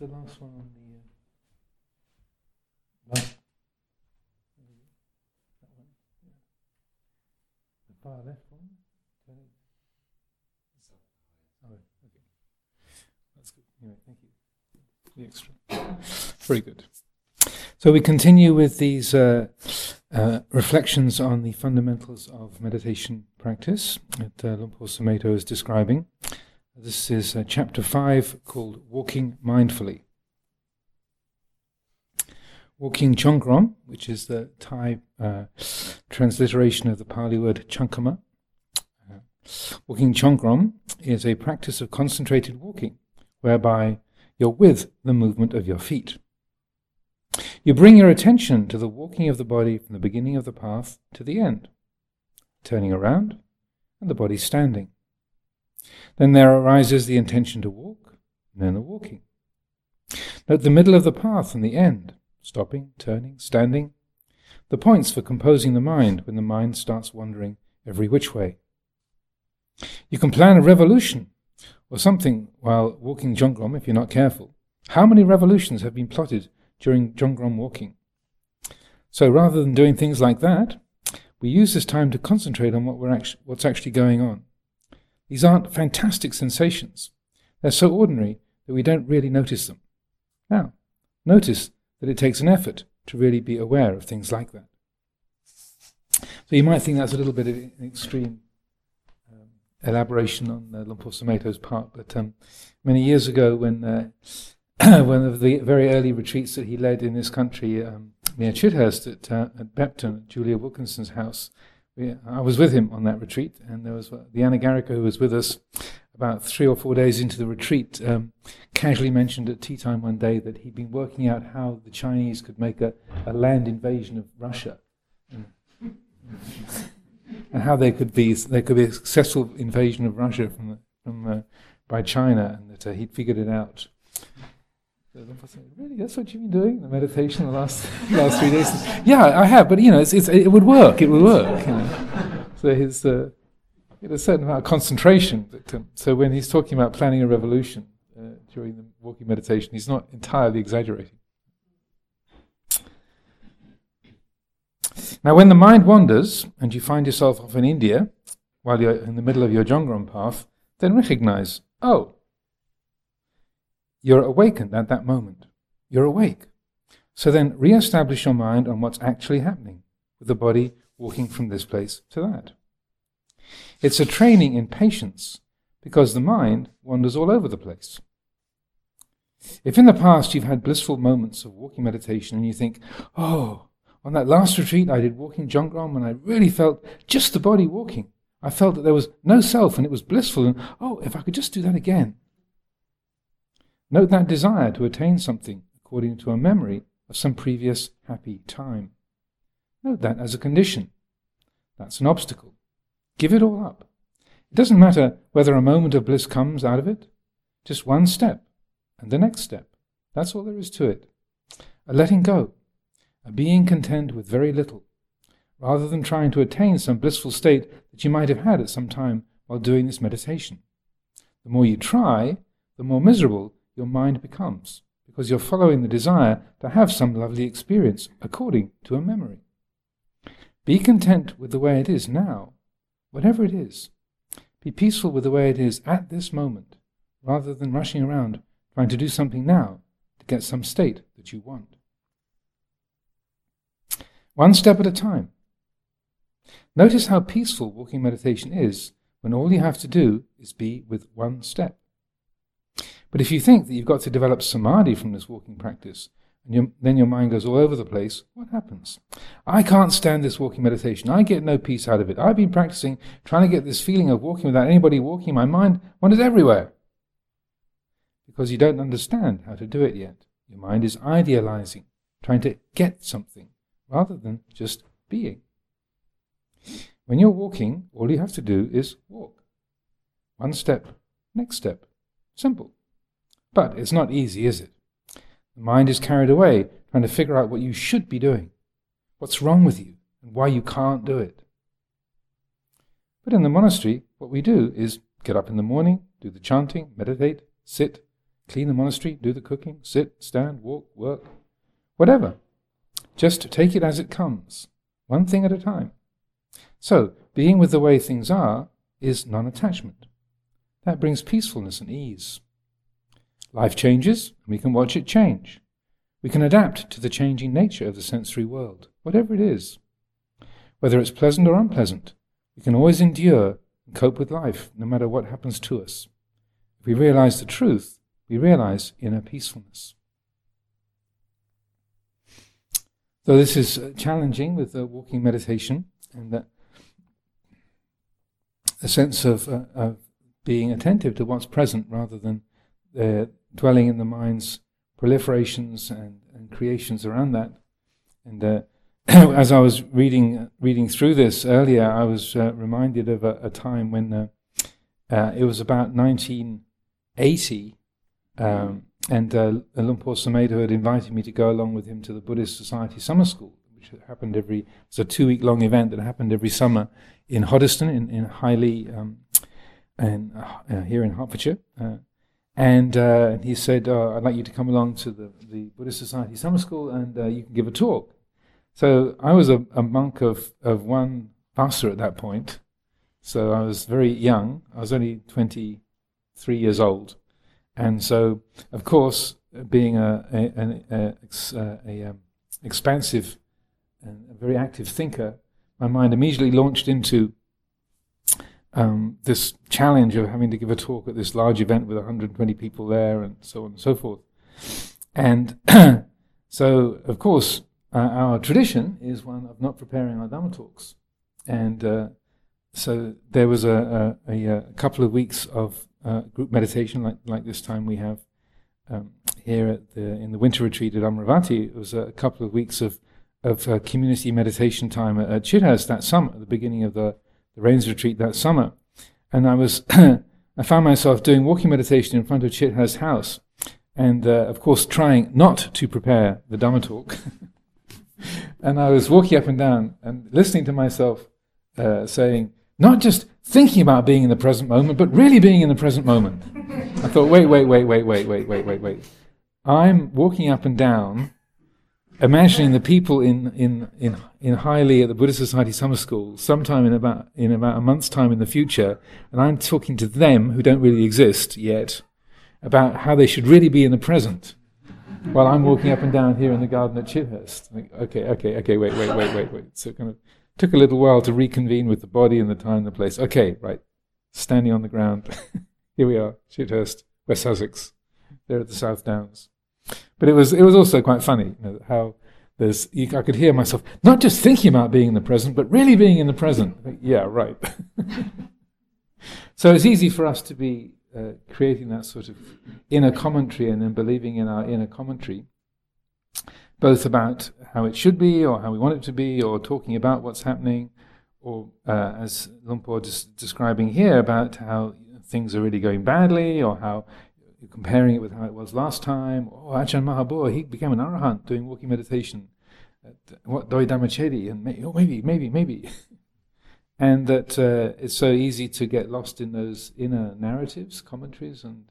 The last one on the uh, last. That one, yeah. The far left one. Turn it. Oh, okay. That's good. Anyway, thank you. The extra. Very good. So we continue with these uh, uh, reflections on the fundamentals of meditation practice that uh, Luang Por Sumedho is describing. This is uh, chapter 5 called Walking Mindfully. Walking Jongrom, which is the Thai uh, transliteration of the Pali word chankama. Uh, walking Jongrom is a practice of concentrated walking, whereby you're with the movement of your feet. You bring your attention to the walking of the body from the beginning of the path to the end, turning around and the body standing. Then there arises the intention to walk, and then the walking. Note the middle of the path and the end, stopping, turning, standing, the points for composing the mind when the mind starts wandering every which way. You can plan a revolution or something while walking Jongrom if you're not careful. How many revolutions have been plotted during Jongrom walking? So rather than doing things like that, we use this time to concentrate on what we're actu- what's actually going on. These aren't fantastic sensations. They're so ordinary that we don't really notice them. Now, notice that it takes an effort to really be aware of things like that. So you might think that's a little bit of an extreme um, elaboration on uh, Luang Por Sumedho's part, but um, many years ago, when uh, one of the very early retreats that he led in this country um, near Chithurst at, uh, at Bepton, Julia Wilkinson's house, I was with him on that retreat, and there was uh, the Anagarika who was with us about three or four days into the retreat, um, casually mentioned at tea time one day that he'd been working out how the Chinese could make a, a land invasion of Russia. And, and how there could be there could be a successful invasion of Russia from the, from uh, by China, and that uh, he'd figured it out. Really, that's what you've been doing? The meditation the last last three days? Yeah, I have, but you know, it's, it's, it would work. It would work. You know. So his uh, a certain amount of concentration. Um, so when he's talking about planning a revolution uh, during the walking meditation, he's not entirely exaggerating. Now, when the mind wanders and you find yourself off in India while you're in the middle of your Jongrom path, then recognize, oh, you're awakened at that moment. You're awake. So then re establish your mind on what's actually happening with the body walking from this place to that. It's a training in patience because the mind wanders all over the place. If in the past you've had blissful moments of walking meditation and you think, oh, on that last retreat I did walking Jongrom and I really felt just the body walking. I felt that there was no self and it was blissful and oh, if I could just do that again. Note that desire to attain something according to a memory of some previous happy time. Note that as a condition. That's an obstacle. Give it all up. It doesn't matter whether a moment of bliss comes out of it, just one step and the next step. That's all there is to it. A letting go, a being content with very little, rather than trying to attain some blissful state that you might have had at some time while doing this meditation. The more you try, the more miserable your mind becomes, because you're following the desire to have some lovely experience according to a memory. Be content with the way it is now, whatever it is. Be peaceful with the way it is at this moment, rather than rushing around trying to do something now to get some state that you want. One step at a time. Notice how peaceful walking meditation is when all you have to do is be with one step. But if you think that you've got to develop samadhi from this walking practice, and then your mind goes all over the place, what happens? I can't stand this walking meditation. I get no peace out of it. I've been practicing, trying to get this feeling of walking without anybody walking. My mind wanders everywhere because you don't understand how to do it yet. Your mind is idealizing, trying to get something rather than just being. When you're walking, all you have to do is walk. One step, next step. Simple. But it's not easy, is it? The mind is carried away trying to figure out what you should be doing, what's wrong with you, and why you can't do it. But in the monastery, what we do is get up in the morning, do the chanting, meditate, sit, clean the monastery, do the cooking, sit, stand, walk, work, whatever. Just take it as it comes, one thing at a time. So, being with the way things are is non attachment. That brings peacefulness and ease. Life changes, we can watch it change. We can adapt to the changing nature of the sensory world, whatever it is. Whether it's pleasant or unpleasant, we can always endure and cope with life, no matter what happens to us. If we realize the truth, we realize inner peacefulness. Though this is uh, challenging with the walking meditation, and that a sense of, uh, of being attentive to what's present rather than uh, dwelling in the mind's proliferations and, and creations around that. And uh, as I was reading reading through this earlier, I was uh, reminded of a, a time when uh, uh, it was about 1980, um, and uh, Luang Por had invited me to go along with him to the Buddhist Society Summer School, which happened every. It's a two week long event that happened every summer in Hoddesdon, in in High Leigh, um, and uh, here in Hertfordshire. And uh, he said, uh, I'd like you to come along to the, the Buddhist Society Summer School and uh, you can give a talk. So I was a, a monk of, of one Vassa at that point. So I was very young. I was only 23 years old. And so, of course, being a, a, a, a, um, expansive and a very active thinker, my mind immediately launched into um, this challenge of having to give a talk at this large event with 120 people there and so on and so forth. And so, of course, uh, our tradition is one of not preparing our Dhamma talks. And uh, so there was a, a, a, couple of weeks of uh, group meditation, like, like this time we have um, here at the, in the winter retreat at Amaravati. It was a couple of weeks of, of uh, community meditation time at, at that summer, at the beginning of the the Rains retreat that summer, and I was I found myself doing walking meditation in front of Chithurst House, and uh, of course trying not to prepare the Dhamma talk. and I was walking up and down and listening to myself uh, saying, not just thinking about being in the present moment, but really being in the present moment. I thought, wait, wait, wait, wait, wait, wait, wait, wait, wait. I'm walking up and down imagining the people in, in, in, in High Leigh at the Buddhist Society Summer School sometime in about, in about a month's time in the future, and I'm talking to them who don't really exist yet about how they should really be in the present while I'm walking up and down here in the garden at Chithurst. okay, okay, okay, wait, wait, wait, wait, wait. So it kind of took a little while to reconvene with the body and the time and the place. Okay, right. Standing on the ground. here we are, Chithurst, West Sussex. There at the South Downs. But it was it was also quite funny you know, how there's you, I could hear myself not just thinking about being in the present, but really being in the present. yeah, right. so it's easy for us to be uh, creating that sort of inner commentary and then believing in our inner commentary, both about how it should be or how we want it to be, or talking about what's happening, or uh, as Luang Por is describing here about how things are really going badly, or how you're comparing it with how it was last time. Oh, Ajahn Mahabua, he became an arahant doing walking meditation. At, what Doi Dhammachedi, and maybe, oh, maybe, maybe, maybe. and that uh, it's so easy to get lost in those inner narratives, commentaries, and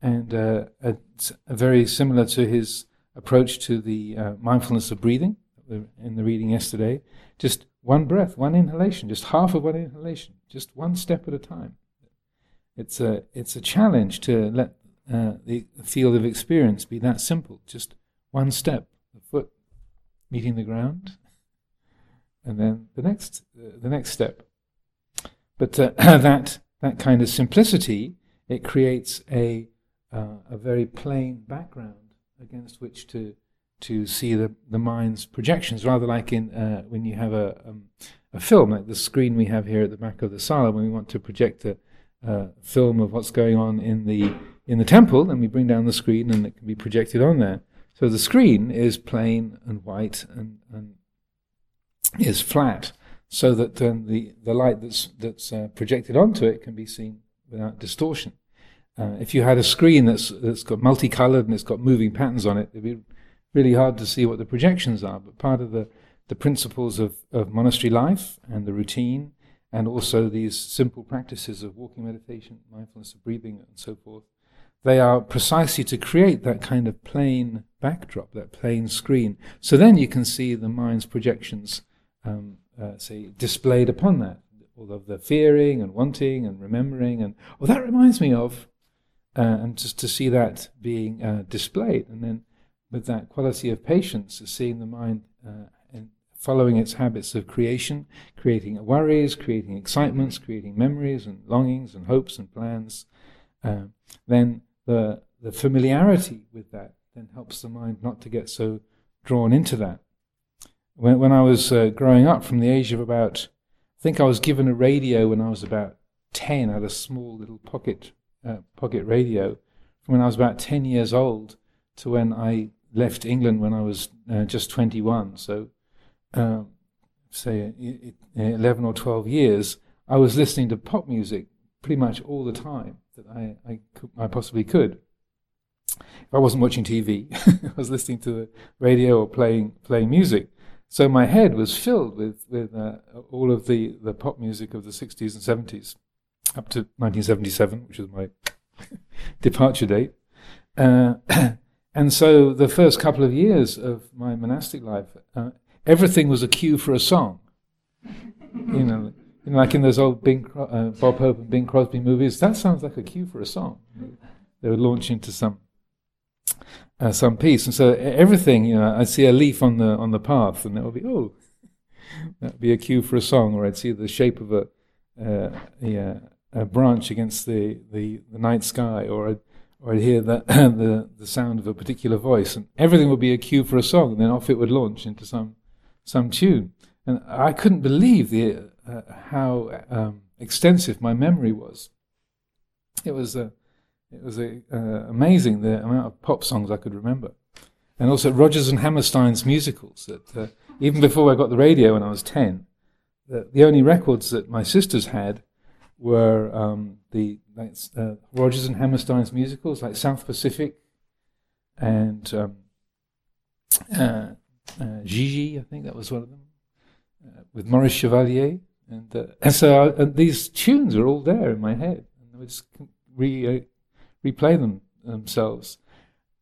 and uh, it's very similar to his approach to the uh, mindfulness of breathing in the reading yesterday. Just one breath, one inhalation, just half of one inhalation, just one step at a time. It's a it's a challenge to let uh, the field of experience be that simple. Just one step, the foot meeting the ground, and then the next, uh, the next step. But uh, that that kind of simplicity it creates a uh, a very plain background against which to to see the, the mind's projections, rather like in uh, when you have a, um, a film, like the screen we have here at the back of the sala, when we want to project a, a film of what's going on in the in the temple, then we bring down the screen and it can be projected on there. So the screen is plain and white and, and is flat, so that um, the the light that's that's uh, projected onto it can be seen without distortion. Uh, if you had a screen that's that's got multicolored and it's got moving patterns on it, it'd be really hard to see what the projections are. But part of the the principles of, of monastery life and the routine, and also these simple practices of walking meditation, mindfulness of breathing, and so forth, they are precisely to create that kind of plain backdrop, that plain screen. So then you can see the mind's projections, um, uh, say, displayed upon that all of the fearing and wanting and remembering and oh that reminds me of uh, and just to see that being uh, displayed and then with that quality of patience seeing the mind uh, and following its habits of creation creating worries creating excitements creating memories and longings and hopes and plans uh, then the the familiarity with that then helps the mind not to get so drawn into that when, when I was uh, growing up from the age of about I think I was given a radio when I was about 10. I had a small little pocket, uh, pocket radio from when I was about 10 years old to when I left England when I was uh, just 21. So, uh, say, 11 or 12 years, I was listening to pop music pretty much all the time that I, I, could, I possibly could. If I wasn't watching TV, I was listening to the radio or playing, playing music. So my head was filled with, with uh, all of the, the pop music of the 60s and 70s up to 1977, which was my departure date. Uh, and so the first couple of years of my monastic life, uh, everything was a cue for a song. you know, you know, like in those old Bing, uh, Bob Hope and Bing Crosby movies, that sounds like a cue for a song. They would launch into some uh, some piece. And so everything, you know, I'd see a leaf on the on the path, and that would be oh, that would be a cue for a song. Or I'd see the shape of a uh, a, a, branch against the, the, the night sky, or I'd, or I'd hear the, the the sound of a particular voice, and everything would be a cue for a song. And then off it would launch into some some tune. And I couldn't believe the uh, how um, extensive my memory was. It was a it was a, uh, amazing the amount of pop songs I could remember. And also Rodgers and Hammerstein's musicals. That uh, even before I got the radio when I was 10, the, the only records that my sisters had were um, the like, uh, Rodgers and Hammerstein's musicals, like South Pacific and um, uh, uh, Gigi, I think that was one of them, uh, with Maurice Chevalier. And, uh, and so I, and these tunes are all there in my head. And I would just re, replay them themselves.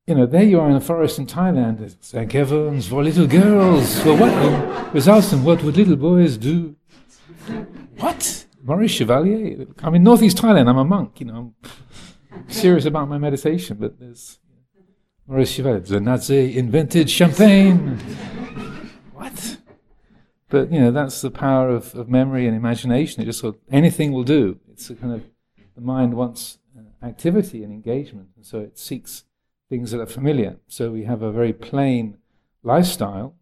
You know, there you are in a forest in Thailand. Thank heavens for little girls. Well, what um, without them, what would little boys do? What? Maurice Chevalier? I'm in northeast Thailand. I'm a monk. You know, I'm serious about my meditation, but there's Maurice Chevalier. The night they invented champagne. what? But you know, that's the power of, of memory and imagination. It just sort of, anything will do. It's a kind of the mind wants activity and engagement, and so it seeks things that are familiar. So we have a very plain lifestyle,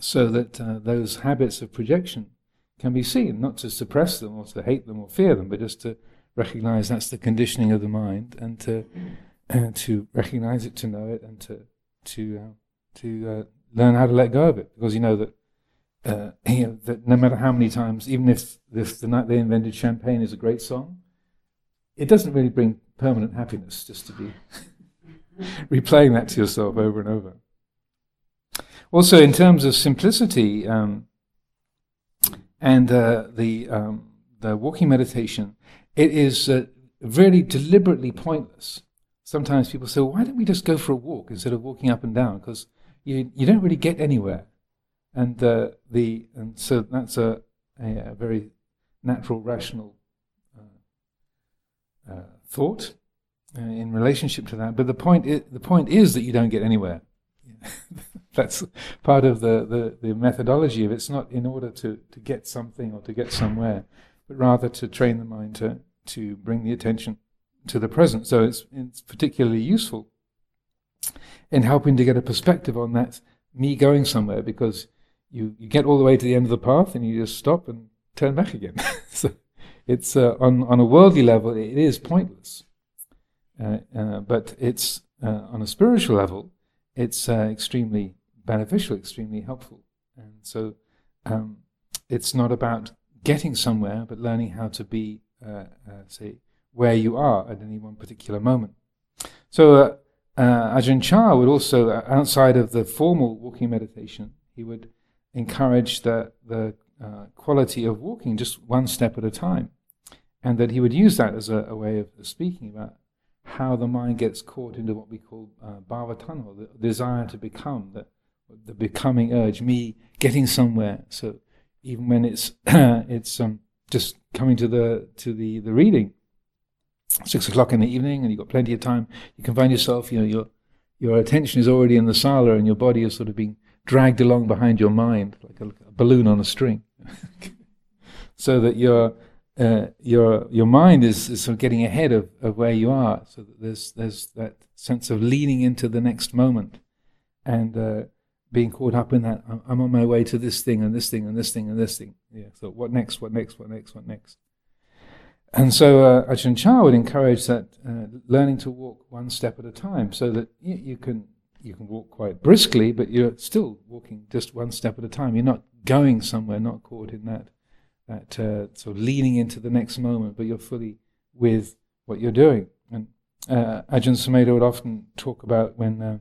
so that uh, those habits of projection can be seen, not to suppress them or to hate them or fear them, but just to recognize that's the conditioning of the mind, and to uh, to recognize it, to know it, and to to uh, to uh, learn how to let go of it, because you know that. Uh, that no matter how many times, even if, if the night they invented champagne is a great song, it doesn't really bring permanent happiness just to be replaying that to yourself over and over. Also, in terms of simplicity um, and uh, the um, the walking meditation, it is uh, really deliberately pointless. Sometimes people say, well, "Why don't we just go for a walk instead of walking up and down?" Because you you don't really get anywhere, and uh, the and so that's a, a, a very natural, rational uh, thought uh, in relationship to that. But the point, is, the point is that you don't get anywhere. That's part of the, the, the, methodology of it. It's not in order to, to get something or to get somewhere, but rather to train the mind to, to bring the attention to the present. So it's, it's particularly useful in helping to get a perspective on that me going somewhere because you, you get all the way to the end of the path and you just stop and turn back again. so it's uh, on, on a worldly level, it is pointless. Uh, uh, but it's uh, on a spiritual level, it's uh, extremely beneficial, extremely helpful. And so um, it's not about getting somewhere, but learning how to be, uh, say, where you are at any one particular moment. So Ajahn Chah would also, outside of the formal walking meditation, he would encourage the, the uh, quality of walking just one step at a time. And that he would use that as a, a way of speaking about how the mind gets caught into what we call uh, bhavatanha, the desire to become, the, the becoming urge, me getting somewhere. So even when it's it's um, just coming to the to the, the reading, six o'clock in the evening and you've got plenty of time, you can find yourself, you know, your your attention is already in the sala and your body is sort of being dragged along behind your mind like a, balloon on a string. so that your uh, your your mind is, is sort of getting ahead of, of where you are. So that there's there's that sense of leaning into the next moment and uh, being caught up in that. I'm on my way to this thing and this thing and this thing and this thing. Yeah. So what next? What next? What next? What next? And so uh, Ajahn Chah would encourage that uh, learning to walk one step at a time, so that you, can you can walk quite briskly, but you're still walking just one step at a time. You're not going somewhere, not caught in that that uh, sort of leaning into the next moment, but you're fully with what you're doing. And uh, Ajahn Sumedho would often talk about when uh,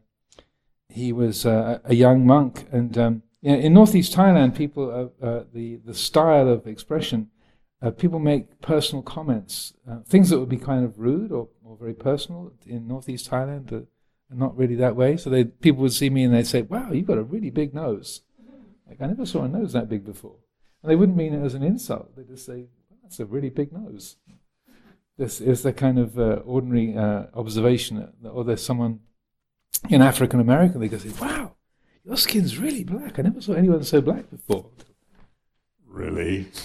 he was uh, a young monk, and um, in northeast Thailand, people uh, the the style of expression uh, people make personal comments, uh, things that would be kind of rude or, or very personal in northeast Thailand not really that way. So they, people would see me and they'd say, Wow, you've got a really big nose. Like, I never saw a nose that big before. And they wouldn't mean it as an insult. They'd just say, That's a really big nose. This is the kind of uh, ordinary uh, observation. Or there's someone in African American, they go, say, Wow, your skin's really black. I never saw anyone so black before. Really?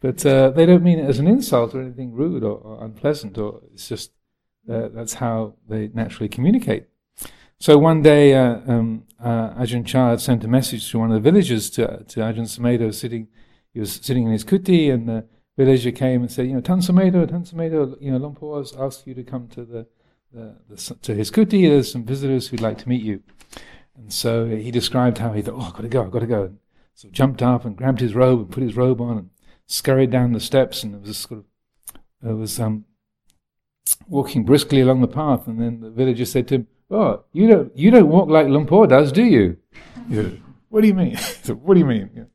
But uh, they don't mean it as an insult or anything rude or, or unpleasant, or it's just uh, that's how they naturally communicate. So one day, uh, um, uh, Ajahn Chah had sent a message to one of the villagers to, to Ajahn Sumedho sitting. He was sitting in his kuti, and the villager came and said, "You know, Tan Sumedho, Tan Sumedho, you know, Luang Por has asked you to come to the, the, the, to his kuti. There's some visitors who'd like to meet you." And so he described how he thought, "Oh, I've got to go, I've got to go." And so jumped up and grabbed his robe and put his robe on and scurried down the steps, and it was sort of, it was um, walking briskly along the path, and then the villager said to him, "Oh, you don't you don't walk like Luang Por does, do you?" what do you mean? said, what do you mean?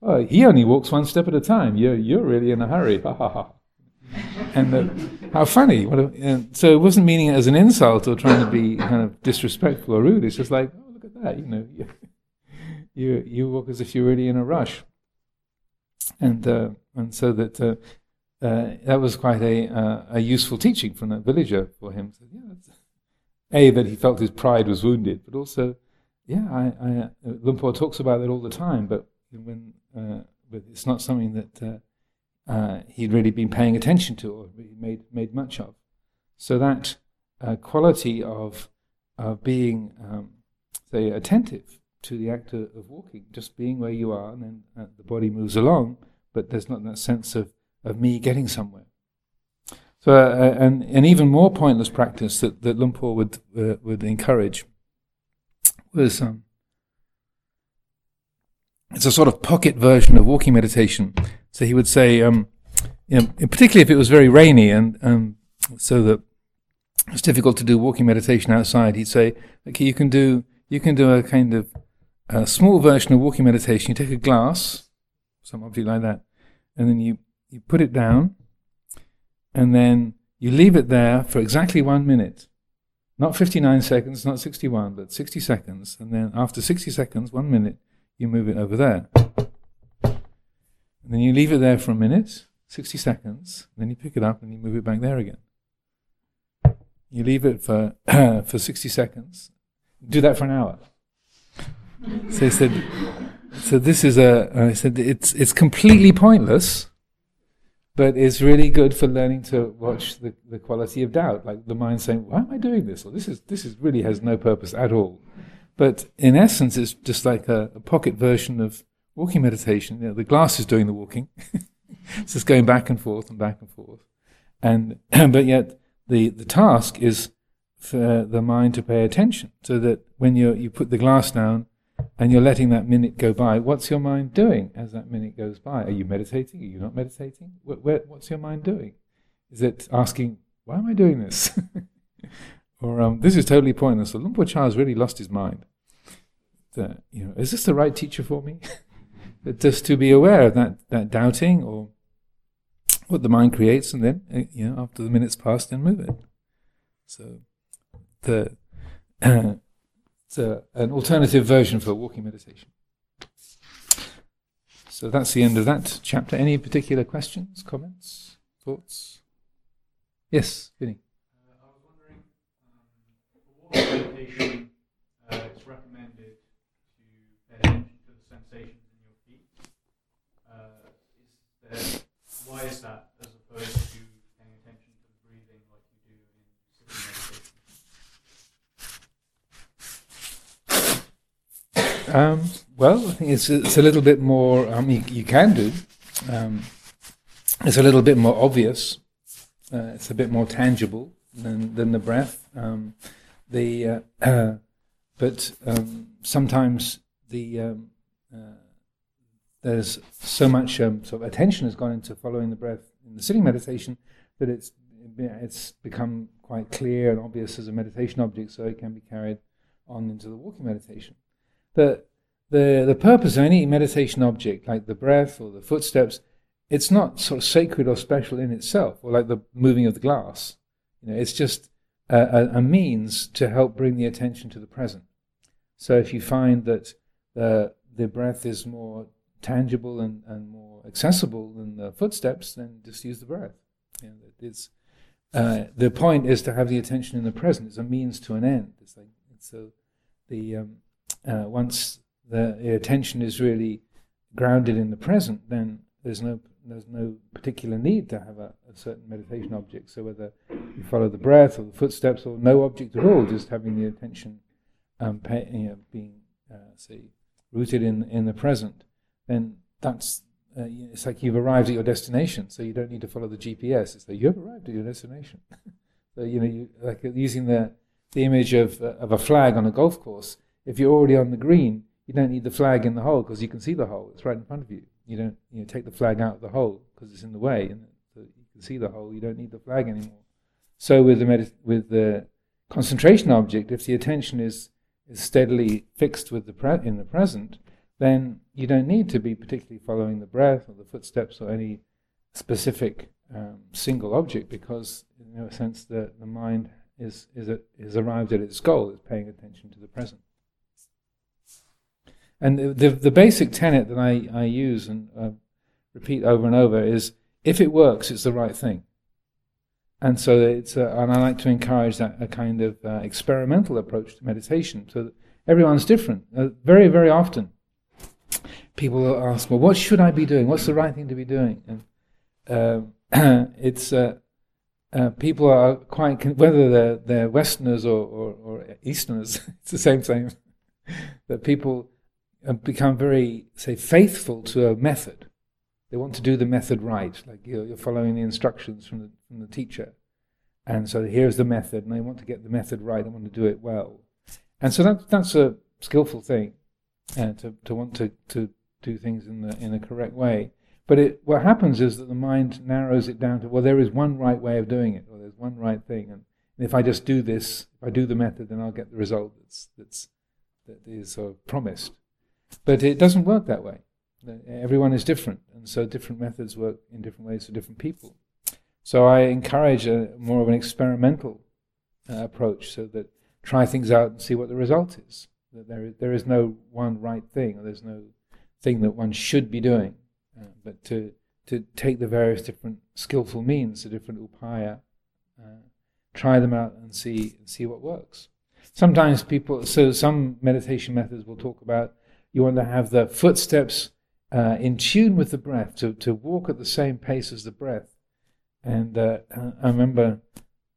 Oh, he only walks one step at a time. You're you're really in a hurry. Ha ha ha. And uh, how funny! What a, so it wasn't meaning it as an insult or trying to be kind of disrespectful or rude. It's just like, oh, look at that. You know, you you, you walk as if you're really in a rush and uh, and so that uh, uh, that was quite a uh, a useful teaching from that villager for him. So, yeah, a that he felt his pride was wounded, but also, yeah, I, I uh, Luang talks about that all the time. But when uh, but it's not something that he'd really been paying attention to or made made much of. So that quality of of being um, say attentive to the act of, of walking, just being where you are, and then uh, the body moves along, but there's not that sense of, of me getting somewhere. So, uh, uh an, an even more pointless practice that, that Luang Por would, uh, would encourage was um, it's a sort of pocket version of walking meditation. So he would say, um, you know, particularly if it was very rainy and um, so that it's difficult to do walking meditation outside, he'd say, okay, you can do you can do a kind of a small version of walking meditation. You take a glass, some object like that, and then you, you put it down, and then you leave it there for exactly one minute. Not 59 seconds, not 61, but 60 seconds. And then after 60 seconds, one minute, you move it over there. And then you leave it there for a minute, 60 seconds, then you pick it up and you move it back there again. You leave it for, for 60 seconds. Do that for an hour. So he said, so this is a, I said, it's, it's completely pointless, but it's really good for learning to watch the, the quality of doubt, like the mind saying, "Why am I doing this?" or "This is this is really has no purpose at all." But in essence, it's just like a, a pocket version of walking meditation. You know, the glass is doing the walking, it's just going back and forth and back and forth, and but yet the the task is for the mind to pay attention, so that when you you put the glass down, and you're letting that minute go by, what's your mind doing as that minute goes by? Are you meditating? Are you not meditating? what's your mind doing? Is it asking, why am I doing this? or um, this is totally pointless. So Luang Por Chah has really lost his mind. The, you know, is this the right teacher for me? just to be aware of that, that doubting or what the mind creates, and then uh, you know, after the minute's passed, then move it. So the It's a, an alternative version for walking meditation. So that's the end of that chapter. Any particular questions, comments, thoughts? Yes, Vinny. Uh, I was wondering, um, walking meditation, uh, it's recommended to pay attention to the sensations in your feet. Uh, is there, why is that as opposed to paying attention to the breathing like you do in sitting meditation? Um, well, I think it's, it's a little bit more, um, you, you can do. Um, it's a little bit more obvious. Uh, it's a bit more tangible than, than the breath. Um, the, uh, uh, but um, sometimes the, um, uh, there's so much sort of attention has gone into following the breath in the sitting meditation that it's, it's become quite clear and obvious as a meditation object, so it can be carried on into the walking meditation. The, the, the purpose of any meditation object, like the breath or the footsteps, it's not sort of sacred or special in itself, or like the moving of the glass. You know, it's just a, a, means to help bring the attention to the present. So if you find that the, the breath is more tangible and, and more accessible than the footsteps, then just use the breath. You know, it's, uh, the point is to have the attention in the present. It's a means to an end. It's like so the um, uh, once the, attention is really grounded in the present, then there's no there's no particular need to have a, a, certain meditation object. So whether you follow the breath or the footsteps or no object at all, just having the attention um, pay, you know, being uh, say rooted in in the present, then that's uh, it's like you've arrived at your destination. So you don't need to follow the GPS. It's like you have arrived at your destination. so you know, you, like using the the image of uh, of a flag on a golf course if you're already on the green, you don't need the flag in the hole because you can see the hole. It's right in front of you. You don't you know, take the flag out of the hole because it's in the way, and so you can see the hole. You don't need the flag anymore. So with the medit- with the concentration object, if the attention is is steadily fixed with the pre- in the present, then you don't need to be particularly following the breath or the footsteps or any specific um, single object because, in a sense, the, the mind is is, a, is arrived at its goal. It's paying attention to the present. And the, the, basic tenet that I, I use and uh, repeat over and over is if it works, it's the right thing. And so it's, uh, and I like to encourage that a kind of uh, experimental approach to meditation. So everyone's different. Uh, very, very often, people will ask, "Well, what should I be doing? What's the right thing to be doing?" And uh, it's uh, people are quite con- whether they're, they're Westerners or, or, or Easterners. it's the same thing. that people become very, say, faithful to a method. They want to do the method right, like you're, you're following the instructions from the, from the teacher. And so here's the method, and they want to get the method right, they want to do it well. And so that, that's a skillful thing, uh, to, to want to, to do things in the, in a correct way. But it, what happens is that the mind narrows it down to, well, there is one right way of doing it, or there's one right thing. And, if I just do this, if I do the method, then I'll get the result that's, that's, that is sort of promised. But it doesn't work that way. Everyone is different, and so different methods work in different ways for different people. So I encourage a, more of an experimental uh, approach, so that try things out and see what the result is. That there is, there is no one right thing, or there's no thing that one should be doing, uh, but to to take the various different skillful means, the different upaya, uh, try them out and see and see what works. Sometimes people, so some meditation methods will talk about you want to have the footsteps uh, in tune with the breath, to, to walk at the same pace as the breath. And uh, I remember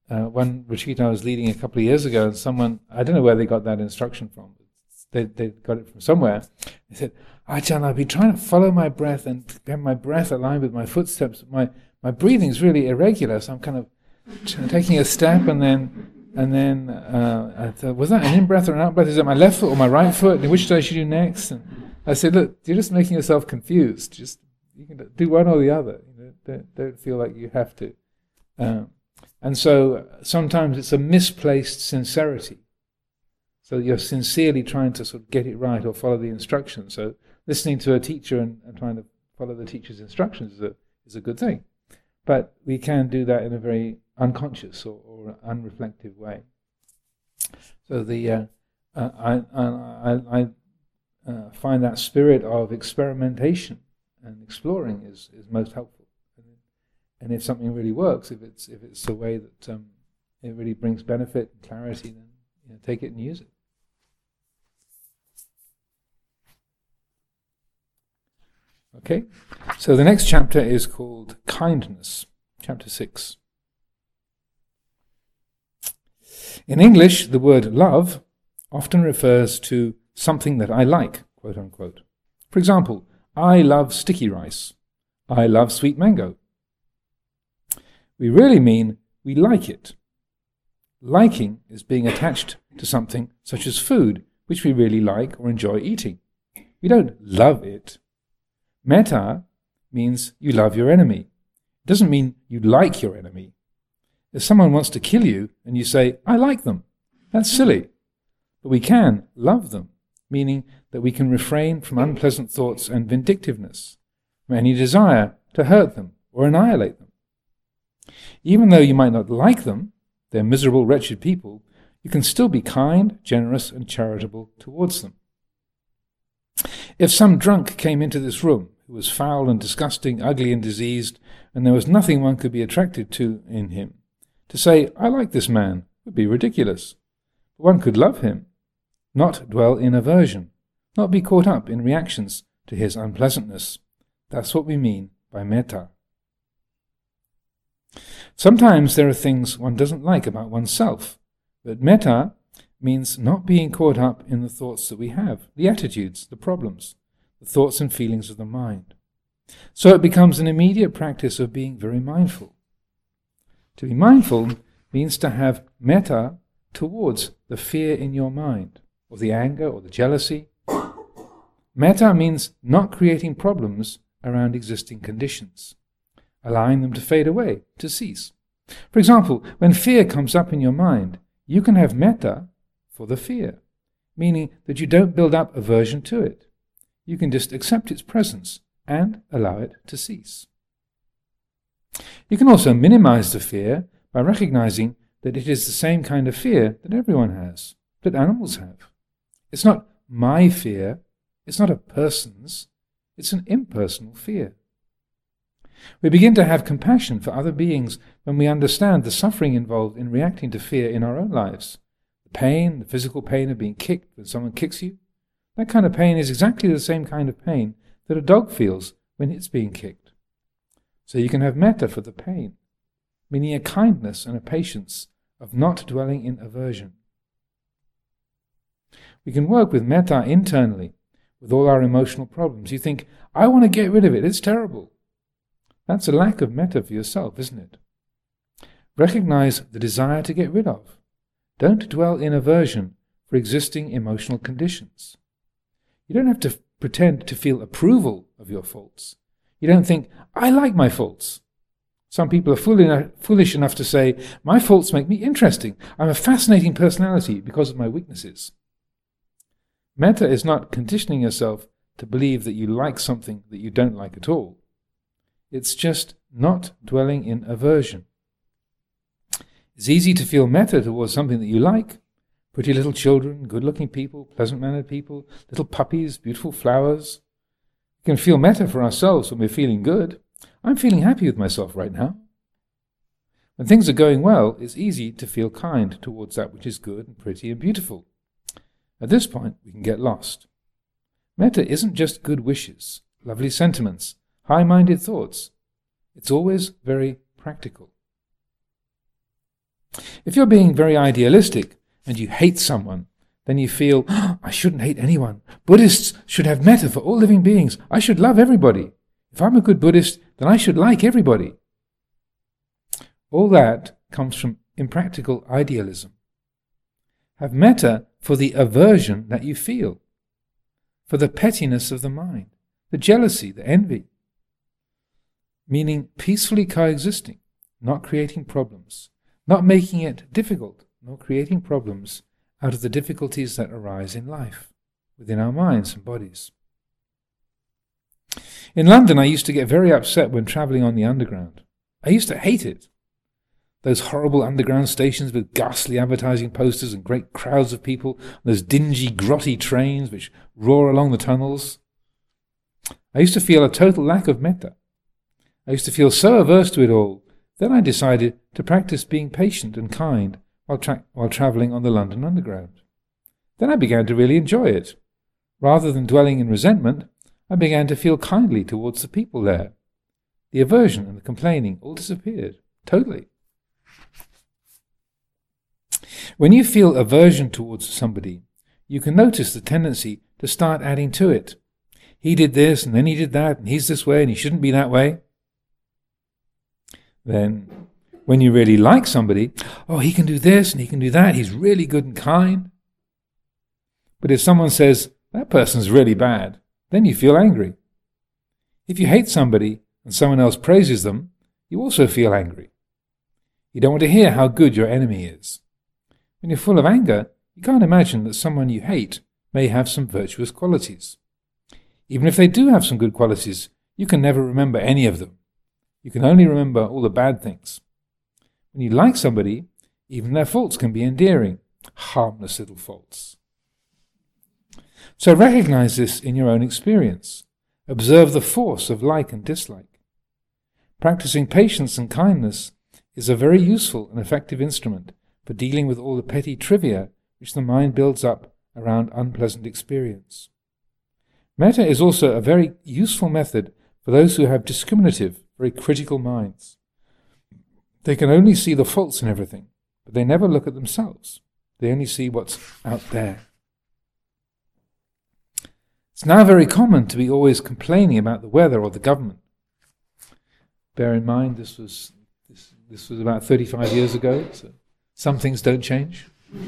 uh, one retreat I was leading a couple of years ago, and someone, I don't know where they got that instruction from, they, they got it from somewhere. They said, Ajahn, I've been trying to follow my breath and get my breath aligned with my footsteps. My, my breathing is really irregular, so I'm kind of taking a step and then and then uh, I thought, was that an in breath or an out breath? Is it my left foot or my right foot? And which should I should do next? And I said, look, you're just making yourself confused. Just you can do one or the other. You know, don't, don't feel like you have to. Um, and so sometimes it's a misplaced sincerity. So you're sincerely trying to sort of get it right or follow the instructions. So listening to a teacher and, and trying to follow the teacher's instructions is a, is a good thing. But we can do that in a very unconscious or, or unreflective way. So the uh, uh, I, I, I uh, find that spirit of experimentation and exploring is, is most helpful. And if something really works, if it's if it's a way that um, it really brings benefit and clarity, then you know, take it and use it. Okay, so the next chapter is called Kindness, chapter 6. In English, the word love often refers to something that I like, quote unquote. For example, I love sticky rice. I love sweet mango. We really mean we like it. Liking is being attached to something such as food, which we really like or enjoy eating. We don't love it. Metta means you love your enemy. It doesn't mean you like your enemy. If someone wants to kill you and you say, I like them, that's mm. silly. But we can love them, meaning that we can refrain from unpleasant thoughts and vindictiveness, from any desire to hurt them or annihilate them. Even though you might not like them, they're miserable, wretched people, you can still be kind, generous, and charitable towards them. If some drunk came into this room who was foul and disgusting, ugly and diseased, and there was nothing one could be attracted to in him, to say, I like this man, would be ridiculous. But one could love him, not dwell in aversion, not be caught up in reactions to his unpleasantness. That's what we mean by metta. Sometimes there are things one doesn't like about oneself, but metta means not being caught up in the thoughts that we have, the attitudes, the problems, the thoughts and feelings of the mind. So it becomes an immediate practice of being very mindful. To be mindful means to have metta towards the fear in your mind, or the anger, or the jealousy. Metta means not creating problems around existing conditions, allowing them to fade away, to cease. For example, when fear comes up in your mind, you can have metta for the fear, meaning that you don't build up aversion to it. You can just accept its presence and allow it to cease. You can also minimize the fear by recognizing that it is the same kind of fear that everyone has, that animals have. It's not my fear, it's not a person's, it's an impersonal fear. We begin to have compassion for other beings when we understand the suffering involved in reacting to fear in our own lives The pain, the physical pain of being kicked when someone kicks you, that kind of pain is exactly the same kind of pain that a dog feels when it's being kicked. So you can have metta for the pain, meaning a kindness and a patience of not dwelling in aversion. We can work with metta internally with all our emotional problems. You think, I want to get rid of it, it's terrible. That's a lack of metta for yourself, isn't it? Recognize the desire to get rid of. Don't dwell in aversion for existing emotional conditions. You don't have to pretend to feel approval of your faults. You don't think, I like my faults. Some people are foolish enough to say, My faults make me interesting. I'm a fascinating personality because of my weaknesses. Metta is not conditioning yourself to believe that you like something that you don't like at all. It's just not dwelling in aversion. It's easy to feel metta towards something that you like pretty little children, good looking people, pleasant mannered people, little puppies, beautiful flowers. Can feel better for ourselves when we're feeling good. I'm feeling happy with myself right now. When things are going well, it's easy to feel kind towards that which is good and pretty and beautiful. At this point, we can get lost. Metta isn't just good wishes, lovely sentiments, high minded thoughts. It's always very practical. If you're being very idealistic and you hate someone, then you feel, oh, I shouldn't hate anyone. Buddhists should have metta for all living beings. I should love everybody. If I'm a good Buddhist, then I should like everybody. All that comes from impractical idealism. Have metta for the aversion that you feel, for the pettiness of the mind, the jealousy, the envy, meaning peacefully coexisting, not creating problems, not making it difficult, nor creating problems out of the difficulties that arise in life, within our minds and bodies. In London, I used to get very upset when travelling on the Underground. I used to hate it. Those horrible underground stations with ghastly advertising posters and great crowds of people, those dingy, grotty trains which roar along the tunnels. I used to feel a total lack of metta. I used to feel so averse to it all. Then I decided to practice being patient and kind while, tra- while travelling on the London Underground. Then I began to really enjoy it. Rather than dwelling in resentment, I began to feel kindly towards the people there. The aversion and the complaining all disappeared, totally. When you feel aversion towards somebody, you can notice the tendency to start adding to it. He did this, and then he did that, and he's this way, and he shouldn't be that way. Then, when you really like somebody, oh, he can do this and he can do that, he's really good and kind. But if someone says, that person's really bad, then you feel angry. If you hate somebody and someone else praises them, you also feel angry. You don't want to hear how good your enemy is. When you're full of anger, you can't imagine that someone you hate may have some virtuous qualities. Even if they do have some good qualities, you can never remember any of them. You can only remember all the bad things. When you like somebody, even their faults can be endearing, harmless little faults. So recognize this in your own experience. Observe the force of like and dislike. Practicing patience and kindness is a very useful and effective instrument for dealing with all the petty trivia which the mind builds up around unpleasant experience. Metta is also a very useful method for those who have discriminative, very critical minds. They can only see the faults in everything, but they never look at themselves. They only see what's out there. It's now very common to be always complaining about the weather or the government. Bear in mind, this was this, this was about 35 years ago, so some things don't change.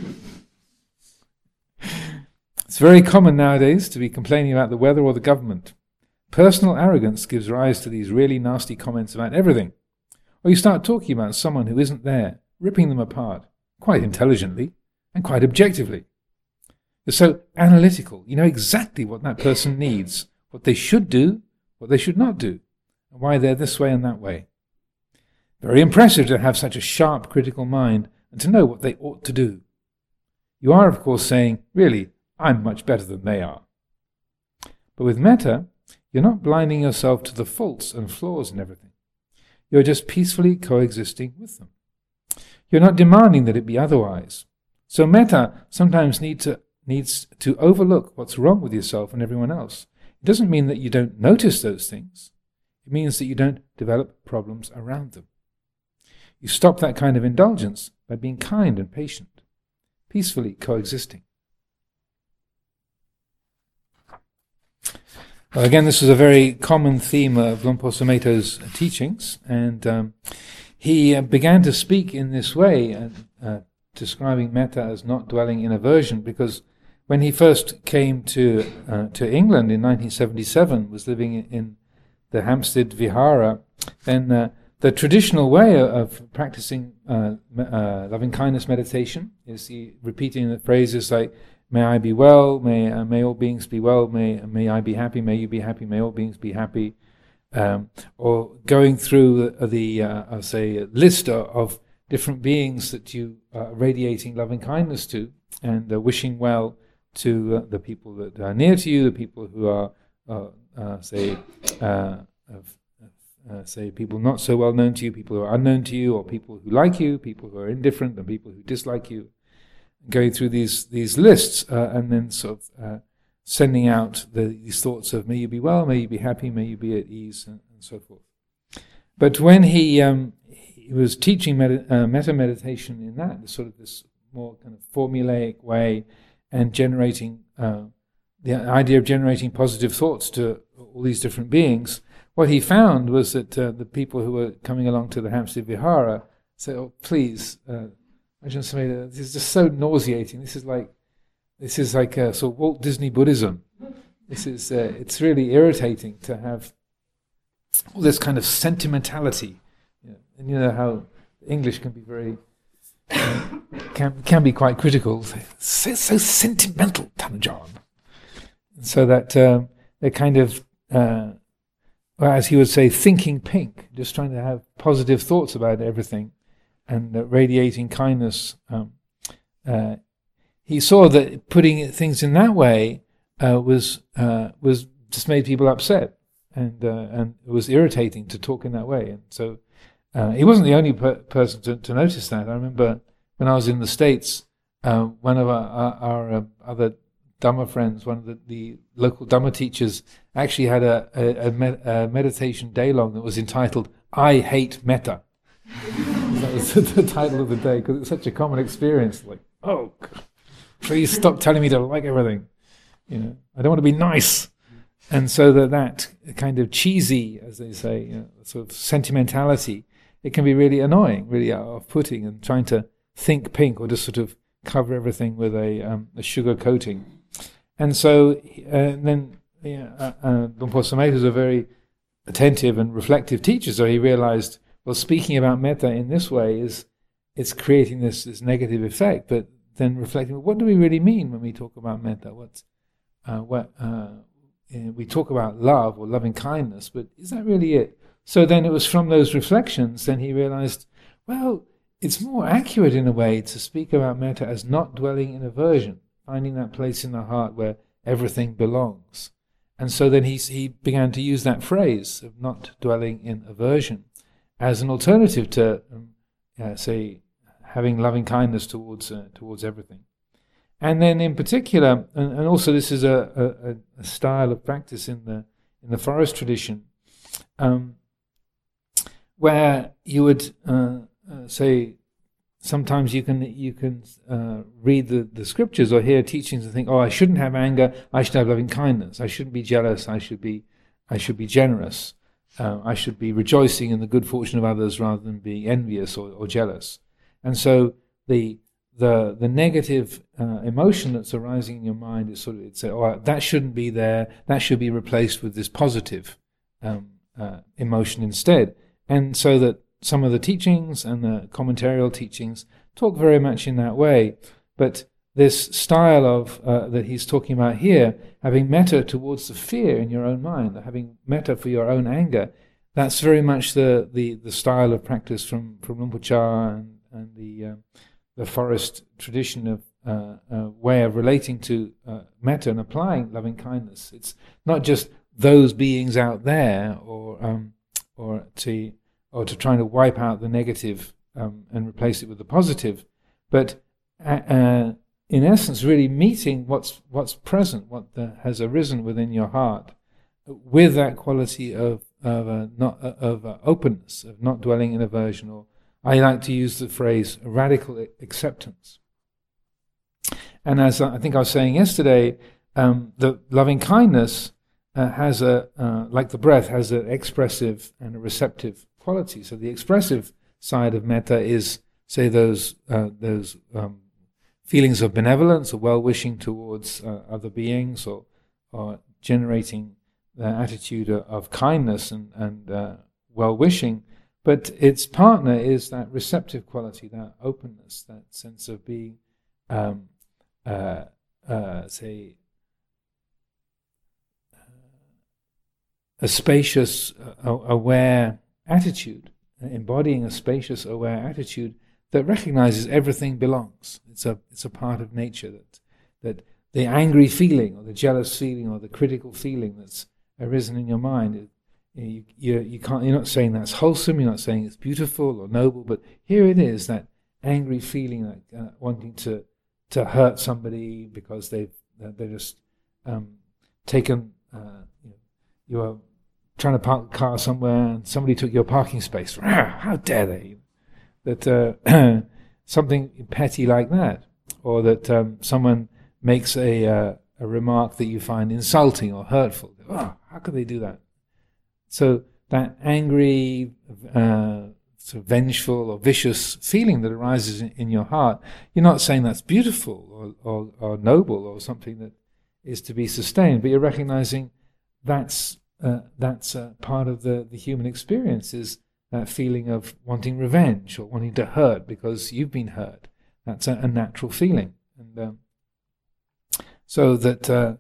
It's very common nowadays to be complaining about the weather or the government. Personal arrogance gives rise to these really nasty comments about everything. Or you start talking about someone who isn't there, ripping them apart, quite intelligently and quite objectively. You're so analytical. You know exactly what that person needs, what they should do, what they should not do, and why they're this way and that way. Very impressive to have such a sharp critical mind and to know what they ought to do. You are, of course, saying, really, I'm much better than they are. But with metta, you're not blinding yourself to the faults and flaws in everything. You're just peacefully coexisting with them. You're not demanding that it be otherwise. So metta sometimes to, needs to overlook what's wrong with yourself and everyone else. It doesn't mean that you don't notice those things. It means that you don't develop problems around them. You stop that kind of indulgence by being kind and patient, peacefully coexisting. Again, this is a very common theme of Sumedho's teachings, and um, he uh, began to speak in this way, uh, uh, describing metta as not dwelling in aversion, because when he first came to uh, to England in 1977, was living in the Hampstead Vihara, then uh, the traditional way of practicing uh, loving kindness meditation is repeating the phrases like May I be well. May uh, may all beings be well. May may I be happy. May you be happy. May all beings be happy. Um, or going through the, the uh, I'll say list of different beings that you are radiating loving kindness to, and uh, wishing well to uh, the people that are near to you, the people who are uh, uh, say say people not so well known to you, people who are unknown to you, or people who like you, people who are indifferent, and people who dislike you going through these these lists uh, and then sort of uh, sending out the, these thoughts of may you be well, may you be happy, may you be at ease, and, and so forth. But when he, um, he was teaching uh, metta meditation in that, sort of this more kind of formulaic way, and generating uh, the idea of generating positive thoughts to all these different beings, what he found was that uh, the people who were coming along to the Hampstead Vihara said, "Oh, please, uh, this is just so nauseating. This is like, this is like uh, sort of Walt Disney Buddhism. This is, uh, it's really irritating to have all this kind of sentimentality. You know, and you know how English can be very, can, can be quite critical. So, so sentimental, Tan Ajahn. So that um, they're kind of, uh, well, as he would say, thinking pink, just trying to have positive thoughts about everything and uh, radiating kindness. Um, uh, he saw that putting things in that way uh, was uh, was just made people upset, and uh, and it was irritating to talk in that way. And so uh, he wasn't the only per- person to, to, notice that. I remember when I was in the states, one of our, our, our other Dhamma friends, one of the, the local Dhamma teachers, actually had a, a, a, med- a meditation day long that was entitled "I Hate Metta." the title of the day because it's such a common experience. Like, oh, please stop telling me to like everything. You know, I don't want to be nice. And so that that kind of cheesy, as they say, you know, sort of sentimentality, it can be really annoying, really off-putting, and trying to think pink or just sort of cover everything with a, um, a sugar coating. And so uh, then yeah, uh, uh, Sumedho is a very attentive and reflective teacher, so he realized well, speaking about metta in this way is it's creating this, this negative effect, but then reflecting, what do we really mean when we talk about metta? What's, uh, what, uh, we talk about love or loving kindness, but is that really it? So then it was from those reflections, then he realized, well, it's more accurate in a way to speak about metta as not dwelling in aversion, finding that place in the heart where everything belongs. And so then he, he began to use that phrase of not dwelling in aversion as an alternative to, um, uh, say, having loving kindness towards uh, towards everything. And then, in particular, and, and also this is a, a, a, style of practice in the in the forest tradition, um, where you would uh, uh say sometimes you can you can uh, read the, the scriptures or hear teachings and think, oh, I shouldn't have anger. I should have loving kindness. I shouldn't be jealous. I should be I should be generous uh, I should be rejoicing in the good fortune of others rather than being envious or, or jealous. And so the the the negative uh, emotion that's arising in your mind is sort of it's oh that shouldn't be there. That should be replaced with this positive um, uh, emotion instead. And so that some of the teachings and the commentarial teachings talk very much in that way, but this style of uh, that he's talking about here, having metta towards the fear in your own mind, having metta for your own anger, that's very much the, the, the style of practice from from Chah and, and the uh, the forest tradition of uh, uh, way of relating to uh, metta and applying loving kindness. It's not just those beings out there, or um, or to or to trying to wipe out the negative um, and replace it with the positive, but uh, in essence, really meeting what's what's present, what the, has arisen within your heart, with that quality of of uh, not uh, of uh, openness, of not dwelling in aversion, or I like to use the phrase radical acceptance. And as I think I was saying yesterday, um, the loving kindness has a like the breath has an expressive and a receptive quality. So the expressive side of metta is, say, those those um, feelings of benevolence or well wishing towards uh, other beings or, or generating the attitude of kindness and, and uh, well wishing. But its partner is that receptive quality, that openness, that sense of being, um, uh, uh say, a spacious, uh, aware attitude, embodying a spacious, aware attitude that recognizes everything belongs. It's a, it's a part of nature that, that the angry feeling or the jealous feeling or the critical feeling that's arisen in your mind, you, you, you can't, you're not saying that's wholesome, you're not saying it's beautiful or noble, but here it is, that angry feeling, like uh, wanting to, to hurt somebody because they've, they're just um, taken, uh, you, know, you are trying to park a car somewhere and somebody took your parking space. How dare they? That uh, something petty like that, or that um, someone makes a, uh, a remark that you find insulting or hurtful. Oh, how could they do that? So that angry, uh, sort of vengeful or vicious feeling that arises in, in, your heart, you're not saying that's beautiful or, or, or, noble or something that is to be sustained, but you're recognizing that's uh, that's uh, part of the, the human experience is that feeling of wanting revenge or wanting to hurt because you've been hurt. That's a, a natural feeling, and um, so that uh,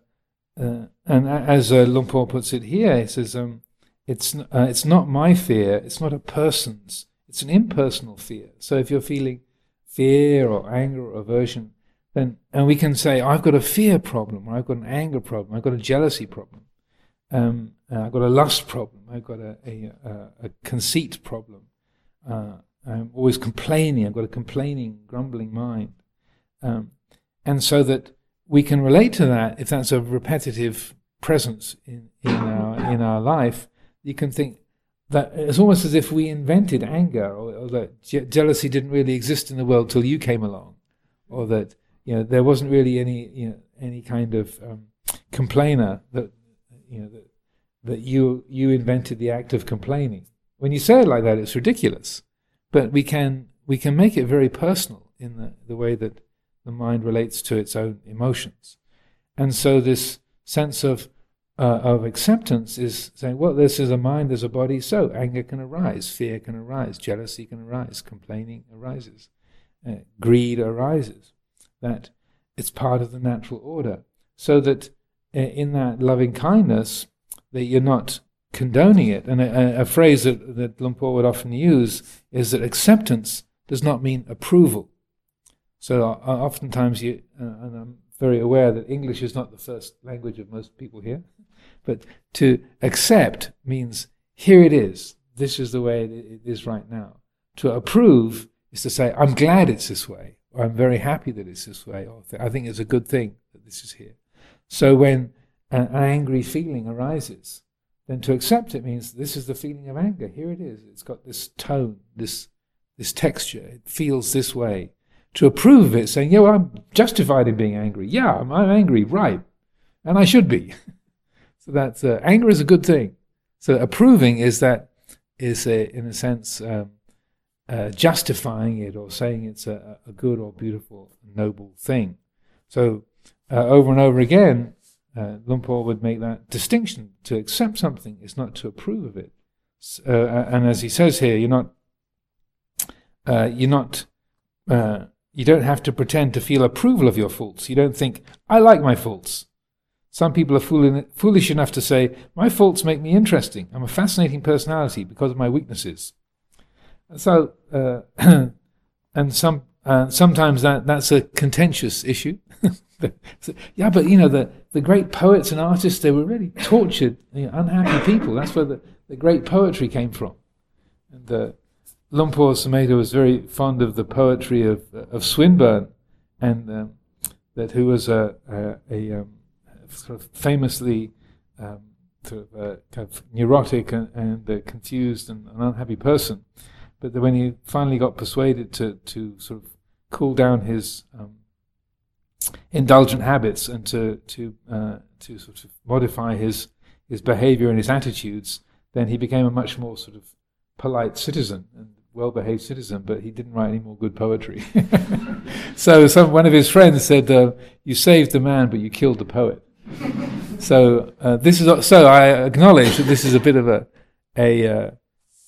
uh and as uh, Luang Por puts it here, he says. Um, it's, uh, it's not my fear, it's not a person's, it's an impersonal fear. So if you're feeling fear or anger or aversion, then, and we can say, I've got a fear problem, or I've got an anger problem, I've got a jealousy problem, um, uh, I've got a lust problem, I've got a, a, a, a conceit problem, uh, I'm always complaining, I've got a complaining, grumbling mind. Um, and so that we can relate to that if that's a repetitive presence in, in, our, in our life, you can think that it's almost as if we invented anger, or, or that je- jealousy didn't really exist in the world till you came along, or that you know there wasn't really any you know any kind of um, complainer that you know that that you you invented the act of complaining. When you say it like that, it's ridiculous, but we can we can make it very personal in the, the way that the mind relates to its own emotions, and so this sense of uh, of acceptance is saying, well, this is a mind, there's a body, so anger can arise, fear can arise, jealousy can arise, complaining arises, uh, greed arises. That it's part of the natural order. So that in that loving kindness, that you're not condoning it. And a, a phrase that, that Luang Por would often use is that acceptance does not mean approval. So uh, oftentimes you, uh, and I'm very aware that English is not the first language of most people here. But to accept means here it is. This is the way it is right now. To approve is to say, I'm glad it's this way, or I'm very happy that it's this way, or I think it's a good thing that this is here. So when an angry feeling arises, then to accept it means this is the feeling of anger. Here it is. It's got this tone, this this texture. It feels this way. To approve of it, saying, "Yeah, well, I'm justified in being angry. Yeah, I'm, I'm angry, right, and I should be." So that uh, anger is a good thing. So approving is that is a, in a sense um, uh, justifying it or saying it's a, a, good or beautiful, noble thing. So uh, over and over again, uh, Luang Por would make that distinction. To accept something is not to approve of it. Uh, and as he says here, you're not uh, you're not uh, you don't have to pretend to feel approval of your faults. You don't think I like my faults. Some people are foolish enough to say, My faults make me interesting. I'm a fascinating personality because of my weaknesses. So, uh, and some, uh, sometimes that, that's a contentious issue. Yeah, but you know, the, the great poets and artists, they were really tortured, you know, unhappy people. That's where the, the great poetry came from. And uh, Luang Por Sumedho was very fond of the poetry of, of Swinburne, and um, that who was a, a, a um, sort of famously um, sort of, uh, kind of neurotic and, and uh, confused and an unhappy person. But when he finally got persuaded to, to sort of cool down his um, indulgent habits and to to uh, to sort of modify his his behavior and his attitudes, then he became a much more sort of polite citizen and well-behaved citizen. But he didn't write any more good poetry. so some one of his friends said, uh, "You saved the man, but you killed the poet." so uh, this is so I acknowledge that this is a bit of a a, uh,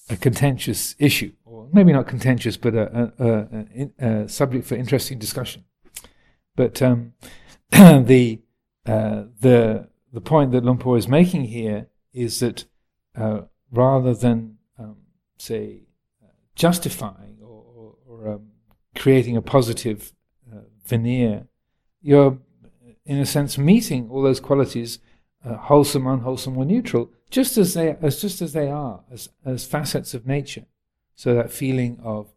a contentious issue, or maybe not contentious, but a, a, a subject for interesting discussion. But um, the uh, the the point that Luang Por is making here is that uh, rather than um, say justifying or, or, or um, creating a positive uh, veneer, you're in a sense, meeting all those qualities, uh, wholesome, unwholesome, or neutral, just as they as just as they are, as as facets of nature. So that feeling of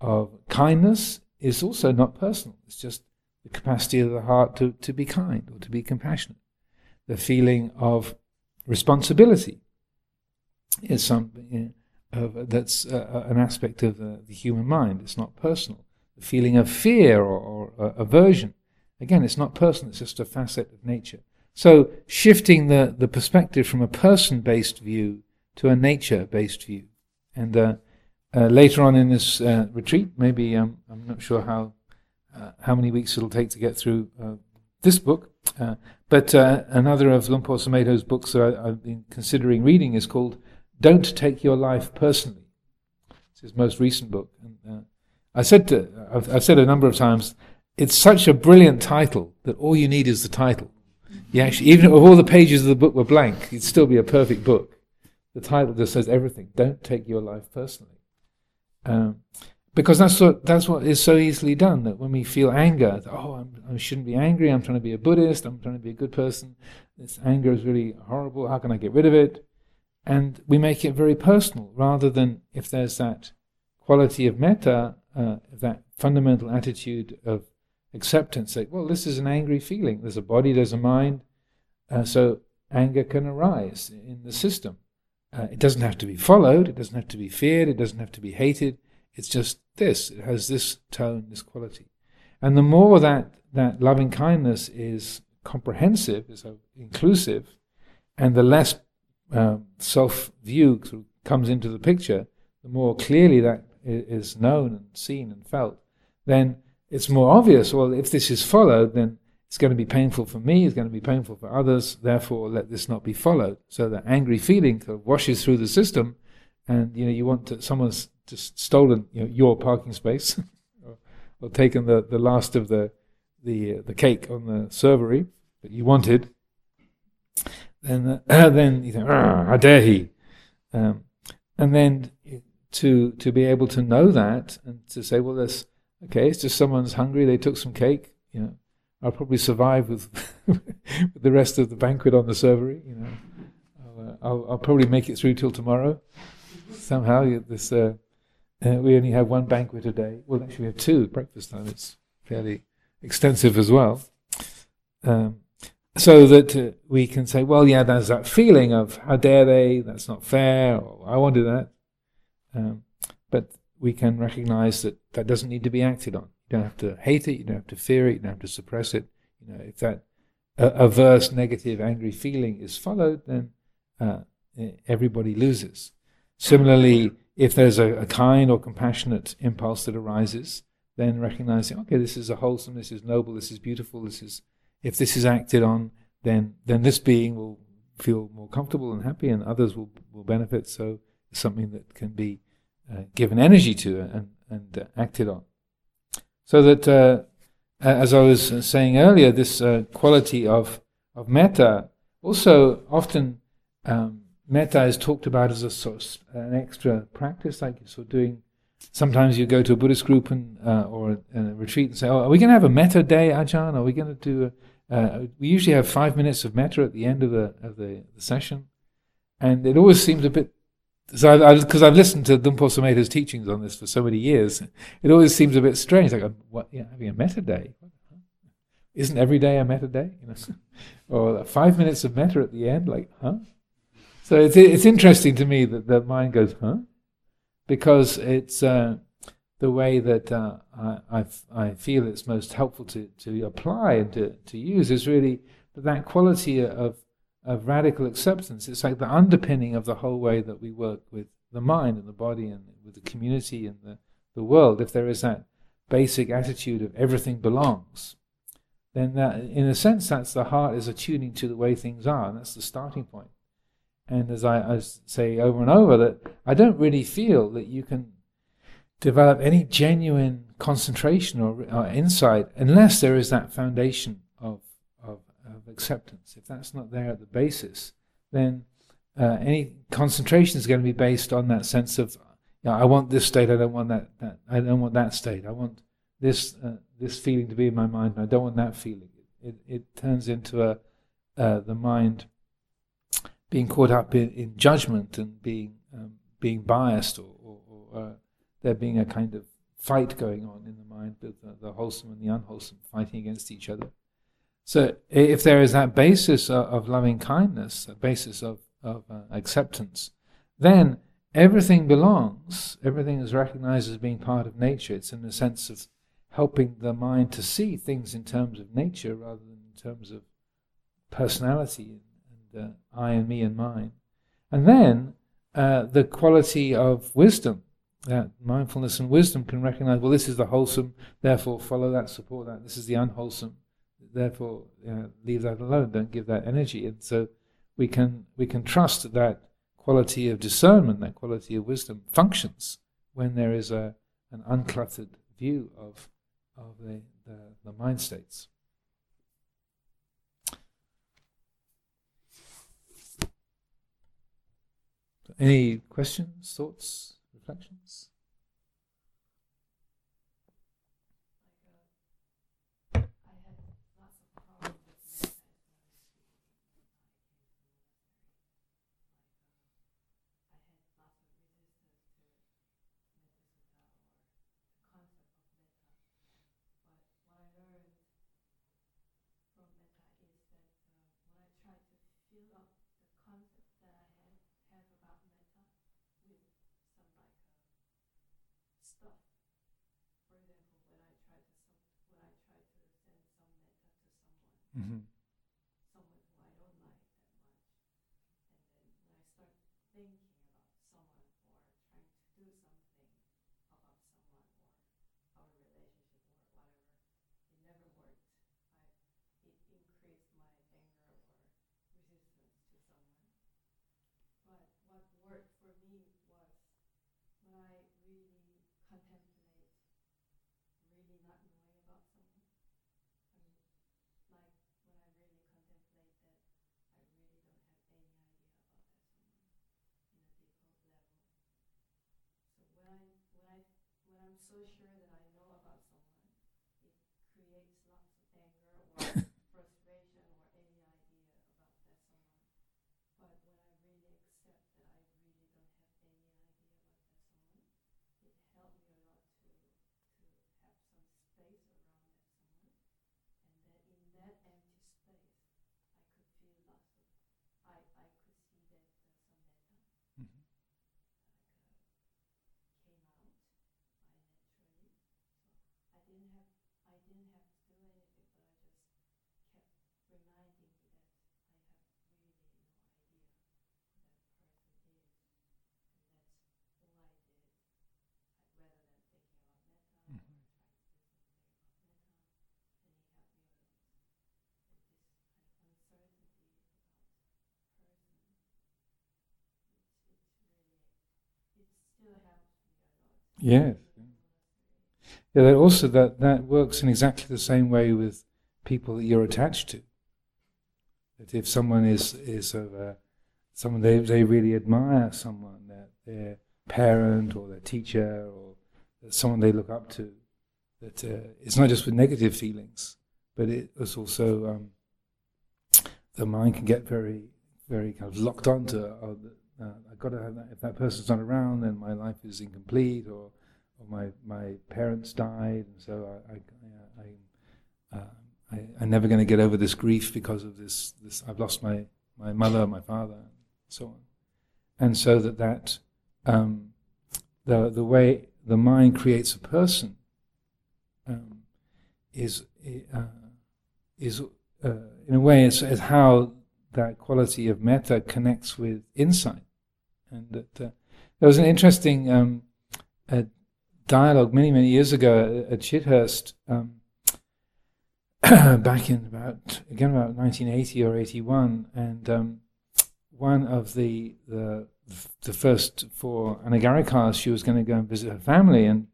of kindness is also not personal. It's just the capacity of the heart to, to be kind or to be compassionate. the feeling of responsibility is something of, that's uh, an aspect of the, the, human mind. It's not personal. The feeling of fear or, or uh, aversion, again, it's not personal. It's just a facet of nature. So shifting the, the perspective from a person-based view to a nature-based view, and uh, uh, later on in this uh, retreat, maybe um, I'm not sure how uh, how many weeks it'll take to get through uh, this book, uh, but another of Luang Por Sumedho's books that I, have been considering reading is called "Don't Take Your Life Personally." It's his most recent book. And, I said to, I've, I've said a number of times, it's such a brilliant title that all you need is the title. You actually, even if all the pages of the book were blank, it'd still be a perfect book. The title just says everything. Don't take your life personally. Um, because that's what that's what is so easily done. That when we feel anger, oh, I'm, I should not be angry. I'm trying to be a Buddhist. I'm trying to be a good person. This anger is really horrible. How can I get rid of it? And we make it very personal, rather than if there's that quality of metta, uh, that fundamental attitude of acceptance. Like, well, this is an angry feeling. There's a body. There's a mind. Uh, so anger can arise in the system. Uh, it doesn't have to be followed, it doesn't have to be feared, it doesn't have to be hated. It's just this. It has this tone, this quality. And the more that, that loving kindness is comprehensive, is inclusive, and the less um, self view comes into the picture, the more clearly that is known and seen and felt, then it's more obvious. Well, if this is followed, then it's going to be painful for me, it's going to be painful for others, therefore let this not be followed. So the angry feeling kind of washes through the system, and you know you want to, someone's just stolen you know, your parking space, or, or, taken the, the last of the the uh, the cake on the servery that you wanted. Then uh, then you think, how dare he? Um, and then to to be able to know that and to say, well, this okay, it's just someone's hungry. They took some cake, you know I'll probably survive with, with the rest of the banquet on the servery. You know, I'll, uh, I'll, I'll, probably make it through till tomorrow. Somehow, this uh, uh, we only have one banquet a day. Well, actually, we have two breakfast time. It's fairly extensive as well. Um, so that uh, we can say, well, yeah, there's that feeling of how dare they? That's not fair. Or I wanted that. Um, but we can recognize that that doesn't need to be acted on. You don't have to hate it. You don't have to fear it. You don't have to suppress it. You know, if that uh, averse, negative, angry feeling is followed, then uh, everybody loses. Similarly, if there's a, a, kind or compassionate impulse that arises, then recognizing, okay, this is a wholesome, this is noble, this is beautiful, this is, if this is acted on, then then this being will feel more comfortable and happy, and others will will benefit. So it's something that can be uh, given energy to and and uh, acted on. So that, uh, as I was saying earlier, this uh, quality of, of metta, also often um, metta is talked about as a sort of an extra practice, like of doing. Sometimes you go to a Buddhist group and uh, or a, a, retreat and say, "Oh, are we going to have a metta day, Ajahn? Are we going to do?" A, uh, we usually have five minutes of metta at the end of the of the, the session, and it always seems a bit so because I've listened to Luang Por Sumedho's teachings on this for so many years, it always seems a bit strange. Like, what, yeah, having a metta day? Isn't every day a metta day? You know, or five minutes of metta at the end? Like, huh? So it's it's interesting to me that the mind goes, huh? Because it's uh, the way that uh, I, I, I feel it's most helpful to, to apply and to, to use is really that quality of of radical acceptance. It's like the underpinning of the whole way that we work with the mind and the body and with the community and the, the world. If there is that basic attitude of everything belongs, then that, in a sense, that's the heart is attuning to the way things are, and that's the starting point. And as I, I say over and over, that I don't really feel that you can develop any genuine concentration or, or insight unless there is that foundation of of acceptance. If that's not there at the basis, then uh, any concentration is going to be based on that sense of, you know, I want this state, I don't want that, that I don't want that state, I want this uh, this feeling to be in my mind, I don't want that feeling. It, it turns into a uh, the mind being caught up in, in judgment and being um, being biased, or, or, or uh, there being a kind of fight going on in the mind with the, the wholesome and the unwholesome fighting against each other. So if there is that basis of, of loving kindness, a basis of, of uh, acceptance, then everything belongs, everything is recognized as being part of nature. It's in the sense of helping the mind to see things in terms of nature rather than in terms of personality uh, I and me and mine. And then uh, the quality of wisdom, that mindfulness and wisdom can recognize, well, this is the wholesome, therefore follow that, support that. This is the unwholesome, therefore uh, leave that alone, don't give that energy. And so we can, we can trust that quality of discernment, that quality of wisdom functions when there is a, an uncluttered view of, of the, the, the mind states. Any questions, thoughts, reflections? Mm-hmm. someone who I don't like that much. And then when I start thinking about someone or trying to do something about someone or our relationship or whatever, it never worked. I, it increased my anger or resistance to someone. But what worked for me was when I really contemplate really not knowing about someone. I mean, like when I really contemplate that I really don't have any idea about that someone in a deeper level. So when I when I when I'm so sure that I know about someone, it creates lots of anger or frustration or any idea about that someone. But when I really accept that I really don't have any idea about that someone, it helped me a lot to to have some space around that someone. And then in that empty space, I could feel lots of, I, I could see that uh, some metta Mm-hmm. like, uh, came out by naturally. So I didn't have, I didn't have to do anything, but I just kept reminding me that I have really no idea who that person is. And that's all I did. I, rather than thinking about metta or Mhm. trying to do something about metta, and he helped me a lot. And this kind of uncertainty about person, it's, it's really, it still helps me a lot. Yes. Yeah, that also that, that works in exactly the same way with people that you're attached to. That if someone is is of a, someone they they really admire someone, that their parent or their teacher or someone they look up to, that uh, it's not just with negative feelings, but it is also um, the mind can get very very kind of locked onto. Oh, uh, I've got to have that. If that person's not around, then my life is incomplete, or or my my parents died, and so I I, I, uh, I I'm never going to get over this grief because of this this I've lost my my mother, my father, and so on, and so that that um, the the way the mind creates a person um, is uh, is uh, in a way is, is how that quality of metta connects with insight, and that uh, there was an interesting um, dialogue many many years ago at Chithurst, um, back in about again about 1980 or 81, and um, one of the the the first four Anagarikas, she was going to go and visit her family, and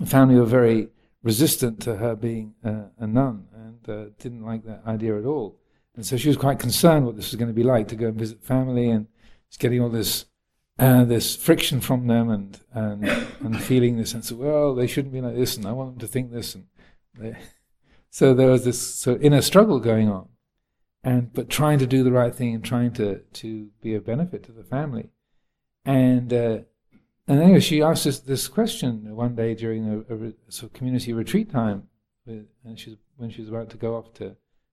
the family were very resistant to her being uh, a nun and uh, didn't like that idea at all. And so she was quite concerned what this was going to be like to go and visit family and just getting all this uh, this friction from them and, and and feeling the sense of well they shouldn't be like this and I want them to think this and they, so there was this so inner struggle going on. And but trying to do the right thing and trying to to be of benefit to the family. And uh, and anyway she asked us this question one day during a, a, re- sort of community retreat time with, and when she was about to go off to,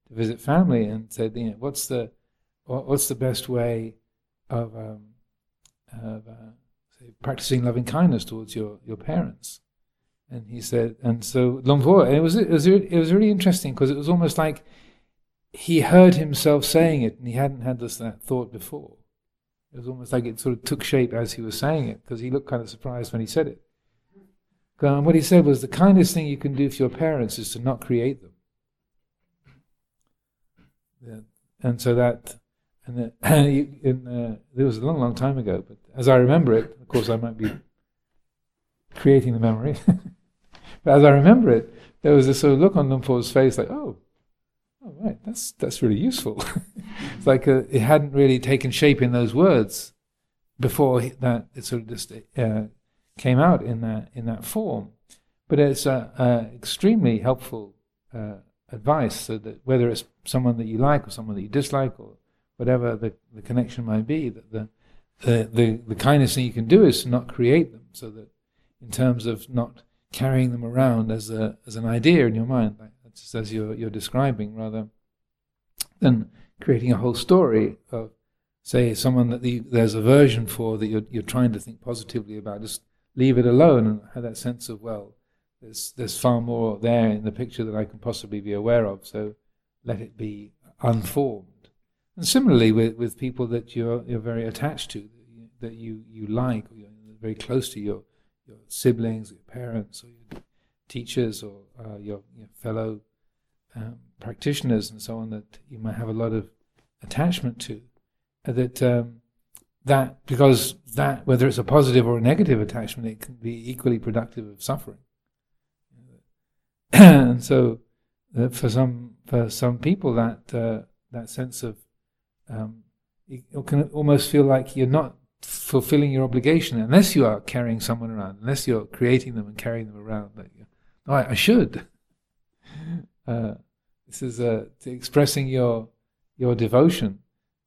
to visit family and said, you know, what's the what, what's the best way of, um, of uh, practicing loving kindness towards your, your parents? And he said, and so Luang Por, and it was it was it was really interesting because it was almost like he heard himself saying it, and he hadn't had this that thought before. It was almost like it sort of took shape as he was saying it, because he looked kind of surprised when he said it. And what he said was, the kindest thing you can do for your parents is to not create them. Yeah. And so that, and in, uh, it was a long, long time ago, but as I remember it, of course I might be creating the memory, but as I remember it, there was this sort of look on Luang Por's face like, oh, oh right, that's, that's really useful. it's like uh, it hadn't really taken shape in those words before that it sort of just uh, came out in that, in that form. But it's extremely helpful uh, advice so that whether it's someone that you like or someone that you dislike or whatever the, the connection might be, that the, the, the, the kindness thing you can do is to not create them so that in terms of not carrying them around as a as an idea in your mind, like just as you're you're describing, rather than creating a whole story of say someone that the, there's aversion for that you're you're trying to think positively about. Just leave it alone and have that sense of well, there's there's far more there in the picture that I can possibly be aware of. So let it be unformed. And similarly with, with people that you're you're very attached to, that you, you like, or you're very close to your your siblings, your parents, or your teachers, or uh, your, your, fellow um, practitioners, and so on, that you might have a lot of attachment to. Uh, that um, that because that whether it's a positive or a negative attachment, it can be equally productive of suffering. and so, uh, for some for some people, that uh, that sense of um, it can almost feel like you're not fulfilling your obligation unless you are carrying someone around, unless you're creating them and carrying them around. Like, oh, I, I should. Uh, this is uh, expressing your your devotion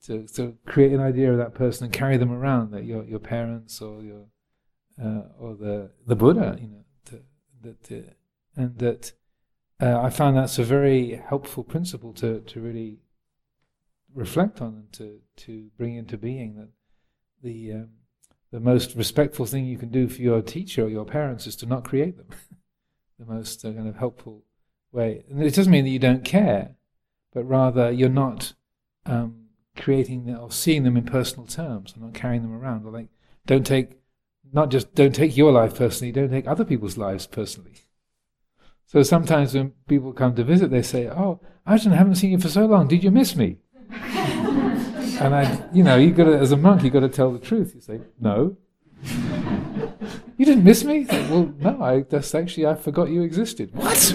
to, to create an idea of that person and carry them around, that your your parents or your uh, or the the Buddha, you know, to, that uh, and that uh, I found that's a very helpful principle to to really reflect on and to to bring into being that the um, the most respectful thing you can do for your teacher or your parents is to not create them. the most uh, kind of helpful way. And it doesn't mean that you don't care, but rather you're not um, creating or seeing them in personal terms and not carrying them around. Or like, don't take, not just don't take your life personally, don't take other people's lives personally. So sometimes when people come to visit, they say, "Oh, Ajahn, I haven't seen you for so long. Did you miss me?" And I, you know, you got to, as a monk, you got to tell the truth. You say, no. you didn't miss me? well, no, I that's actually, I forgot you existed. What?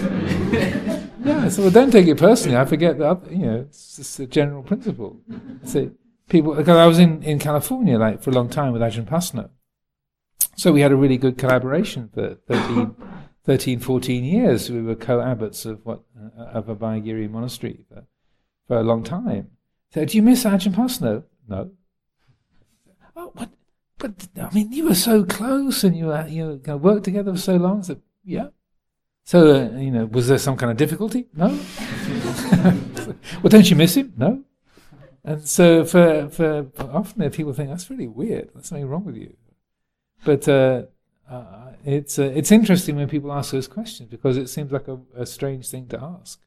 yeah, so well, don't take it personally. I forget that, you know, it's just a general principle. See, people, because I was in, in California like for a long time with Ajahn Pasanno. So we had a really good collaboration for 13, 13 14 years. We were co-abbots of what, uh, of Abhayagiri monastery for, for a long time. So, do you miss Ajahn Pasanno? No. Oh, what? But I mean, you were so close, and you were, you know, worked together for so long. So, yeah. So, uh, you know, was there some kind of difficulty? No. well, don't you miss him? No. And so, for, for, for often people think that's really weird. There's something wrong with you. But uh, uh, it's uh, it's interesting when people ask those questions because it seems like a, a strange thing to ask.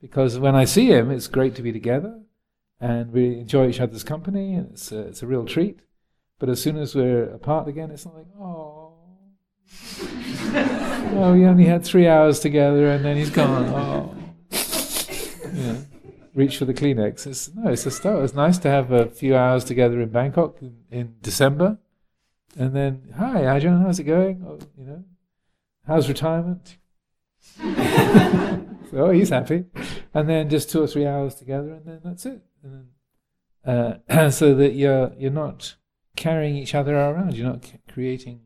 Because when I see him, it's great to be together and we enjoy each other's company, and it's a, it's a real treat. But as soon as we're apart again, it's like, oh, oh, we only had three hours together, and then he's gone. Oh, yeah. Reach for the Kleenex. It's, no, it's a start. It's nice to have a few hours together in Bangkok in, in December, and then, hi, Ajahn, how's it going? Oh, you know, how's retirement? oh, he's happy. And then just two or three hours together, and then that's it. Uh, so that you're you're not carrying each other around. You're not creating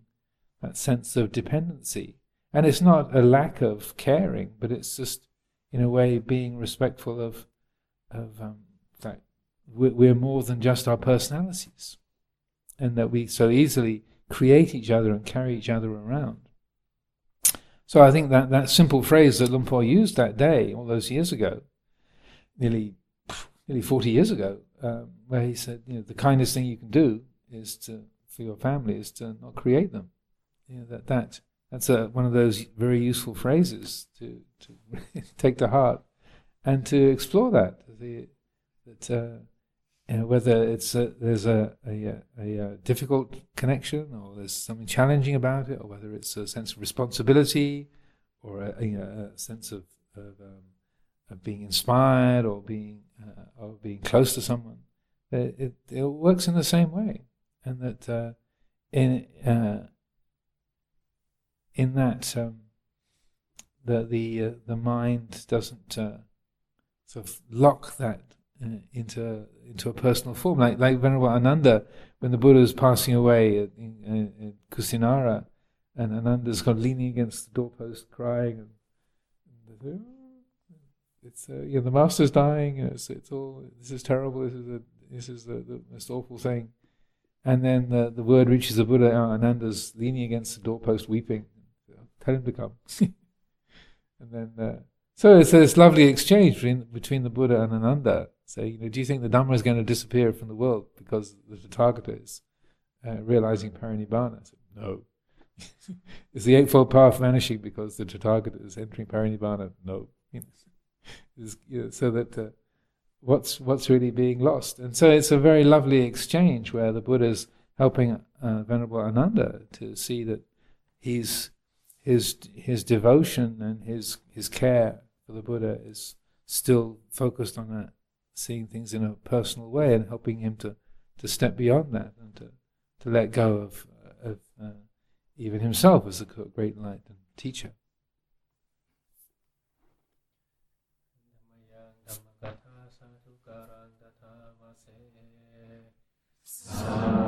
that sense of dependency. And it's not a lack of caring, but it's just, in a way, being respectful of of um, that we're more than just our personalities, and that we so easily create each other and carry each other around. So I think that that simple phrase that Luang Por used that day, all those years ago, nearly nearly 40 years ago, um, where he said, you know, the kindest thing you can do is to for your family is to not create them. You know, that that that's a, one of those very useful phrases to to take to heart and to explore that. The, that uh, you know, whether it's a, there's a, a, a, a, difficult connection or there's something challenging about it, or whether it's a sense of responsibility or a, a sense of, of, um, of, being inspired or being uh, or being close to someone, it, it, it, works in the same way, and that uh, in uh, in that um, the the uh, the mind doesn't uh, sort of lock that uh, into into a personal form, like like Venerable Ananda when the Buddha was passing away in, in, in Kusinara, and Ananda's kind of leaning against the doorpost, crying, and it's uh, you know, the master's dying. it's, it's all this is terrible. This is a, this is the, the most awful thing. And then the, the word reaches the Buddha. Oh, Ananda's leaning against the doorpost, weeping. Tell him to come. and then, uh, so it's this lovely exchange between, between the Buddha and Ananda. So, you know, do you think the Dhamma is going to disappear from the world because the Tathagata is uh, realizing parinibbana? Said, no. is the Eightfold Path vanishing because the Tathagata is entering parinibbana? No. Is, you know, so that uh, what's what's really being lost, and so it's a very lovely exchange where the Buddha's helping uh, Venerable Ananda to see that he's his his devotion and his his care for the Buddha is still focused on that, seeing things in a personal way and helping him to, to step beyond that and to, to let go of, of uh, even himself as a great light and teacher. Son.